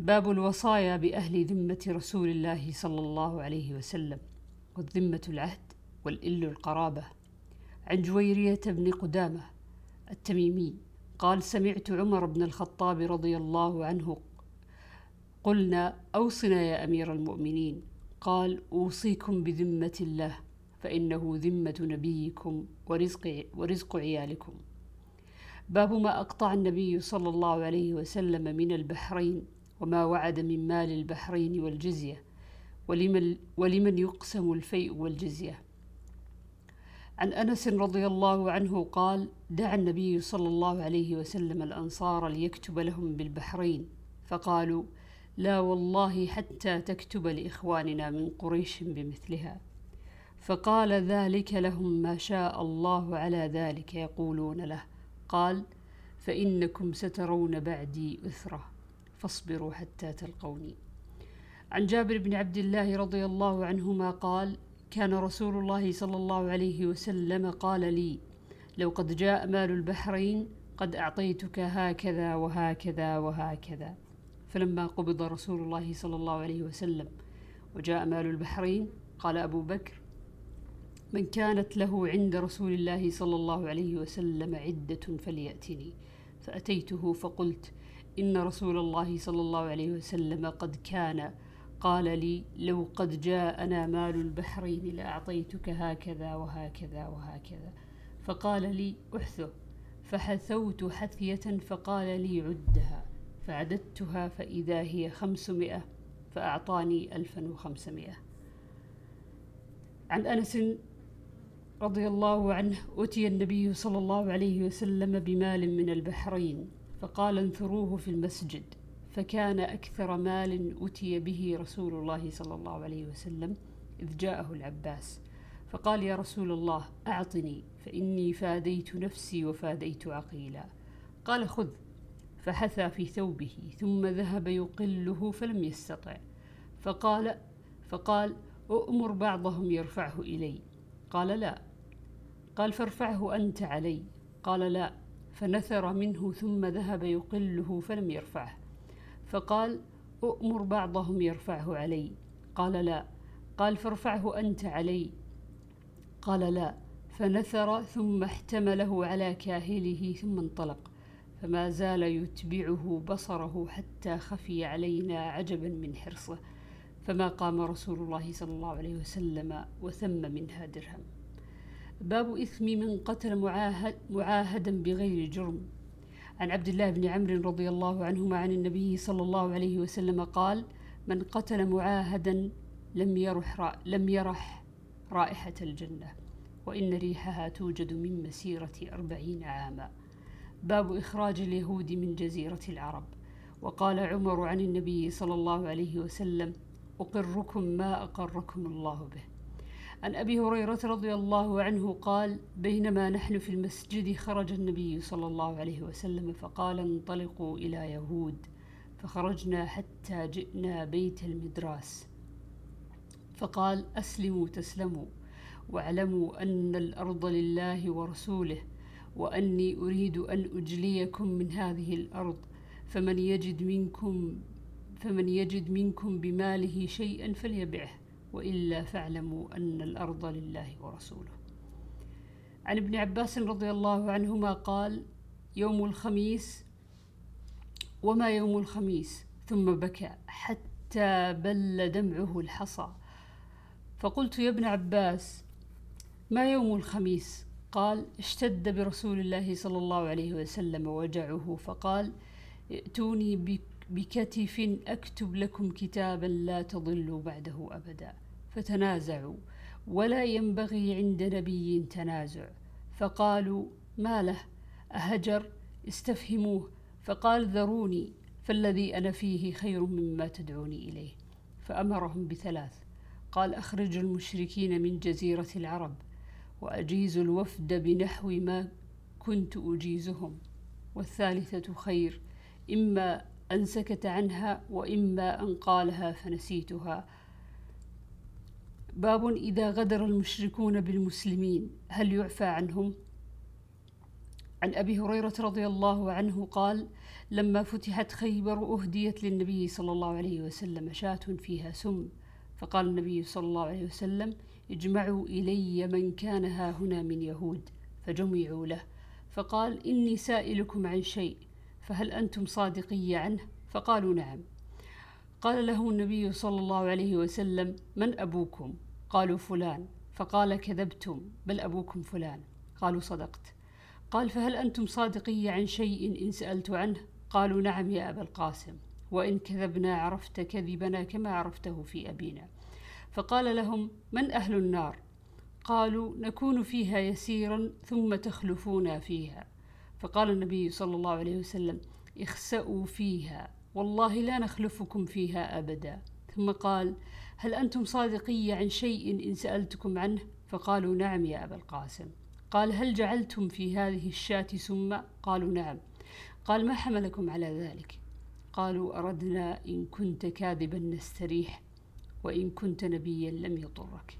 باب الوصايا بأهل ذمة رسول الله صلى الله عليه وسلم والذمة العهد والإل القرابة. عن جويرية بن قدامة التميمي قال سمعت عمر بن الخطاب رضي الله عنه قلنا أوصنا يا أمير المؤمنين. قال أوصيكم بذمة الله فإنه ذمة نبيكم ورزق, ورزق عيالكم. باب ما أقطع النبي صلى الله عليه وسلم من البحرين وما وعد من مال البحرين والجزية ولمن, ولمن يقسم الفيء والجزية. عن أنس رضي الله عنه قال دعا النبي صلى الله عليه وسلم الأنصار ليكتب لهم بالبحرين فقالوا لا والله حتى تكتب لإخواننا من قريش بمثلها. فقال ذلك لهم ما شاء الله على ذلك يقولون له. قال فإنكم سترون بعدي أثرة. فاصبروا حتى تلقوني. عن جابر بن عبد الله رضي الله عنهما قال كان رسول الله صلى الله عليه وسلم قال لي لو قد جاء مال البحرين قد أعطيتك هكذا وهكذا وهكذا. فلما قبض رسول الله صلى الله عليه وسلم وجاء مال البحرين قال أبو بكر من كانت له عند رسول الله صلى الله عليه وسلم عدة فليأتني. فأتيته فقلت إن رسول الله صلى الله عليه وسلم قد كان قال لي لو قد جاءنا مال البحرين لأعطيتك هكذا وهكذا وهكذا. فقال لي احثه فحثوت حثية فقال لي عدها. فعددتها فإذا هي خمسمائة فأعطاني ألفا وخمسمائة. عن أنس رضي الله عنه أتي النبي صلى الله عليه وسلم بمال من البحرين. فقال انثروه في المسجد فكان أكثر مال أتي به رسول الله صلى الله عليه وسلم إذ جاءه العباس. فقال يا رسول الله أعطني فإني فاديت نفسي وفاديت عقيلا. قال خذ فحثى في ثوبه ثم ذهب يقله فلم يستطع. فقال فقال أؤمر بعضهم يرفعه إلي. قال لا. قال فارفعه أنت علي. قال لا. فنثر منه ثم ذهب يقله فلم يرفعه. فقال أؤمر بعضهم يرفعه علي. قال لا. قال فارفعه أنت علي. قال لا. فنثر ثم احتمله على كاهله ثم انطلق. فما زال يتبعه بصره حتى خفي علينا عجبا من حرصه. فما قام رسول الله صلى الله عليه وسلم وثم منها درهم. باب إثم من قتل معاهد معاهدا بغير جرم. عن عبد الله بن عمرو رضي الله عنهما عن النبي صلى الله عليه وسلم قال من قتل معاهدا لم يرح لم يرح رائحة الجنة وإن ريحها توجد من مسيرة أربعين عاما. باب إخراج اليهود من جزيرة العرب. وقال عمر عن النبي صلى الله عليه وسلم أقركم ما أقركم الله به. عن أبي هريرة رضي الله عنه قال بينما نحن في المسجد خرج النبي صلى الله عليه وسلم فقال انطلقوا إلى يهود فخرجنا حتى جئنا بيت المدراس. فقال أسلموا تسلموا واعلموا أن الأرض لله ورسوله وأني أريد أن أجليكم من هذه الأرض فمن يجد منكم فمن يجد منكم بماله شيئا فليبعه. وإلا فاعلموا أن الأرض لله ورسوله. عن ابن عباس رضي الله عنهما قال يوم الخميس وما يوم الخميس؟ ثم بكى حتى بل دمعه الحصى. فقلت يا ابن عباس ما يوم الخميس؟ قال اشتد برسول الله صلى الله عليه وسلم وجعه فقال ائتوني بكتف أكتب لكم كتابا لا تضلوا بعده أبدا. فتنازعوا ولا ينبغي عند نبي تنازع. فقالوا ما له؟ أهجر؟ استفهموه. فقال ذروني فالذي أنا فيه خير مما تدعوني إليه. فأمرهم بثلاث. قال أخرجوا المشركين من جزيرة العرب وأجيزوا الوفد بنحو ما كنت أجيزهم. والثالثة خير إما أن سكت عنها وإما أن قالها فنسيتها. باب إذا غدر المشركون بالمسلمين هل يعفى عنهم؟ عن أبي هريرة رضي الله عنه قال لما فتحت خيبر أهديت للنبي صلى الله عليه وسلم شاة فيها سم فقال النبي صلى الله عليه وسلم اجمعوا إلي من كان ها هنا من يهود فجمعوا له. فقال إني سائلكم عن شيء فهل أنتم صادقي عنه؟ فقالوا نعم قال له النبي صلى الله عليه وسلم من أبوكم؟ قالوا فلان. فقال كذبتم بل أبوكم فلان. قالوا صدقت. قال فهل أنتم صادقي عن شيء إن سألت عنه؟ قالوا نعم يا أبا القاسم. وإن كذبنا عرفت كذبنا كما عرفته في أبينا. فقال لهم من أهل النار؟ قالوا نكون فيها يسيرا ثم تخلفونا فيها. فقال النبي صلى الله عليه وسلم اخسأوا فيها والله لا نخلفكم فيها أبدا. ثم قال هل أنتم صادقي عن شيء إن سألتكم عنه؟ فقالوا نعم يا أبا القاسم. قال هل جعلتم في هذه الشاة سما قالوا نعم. قال ما حملكم على ذلك؟ قالوا أردنا إن كنت كاذبا نستريح وإن كنت نبيا لم يضرك.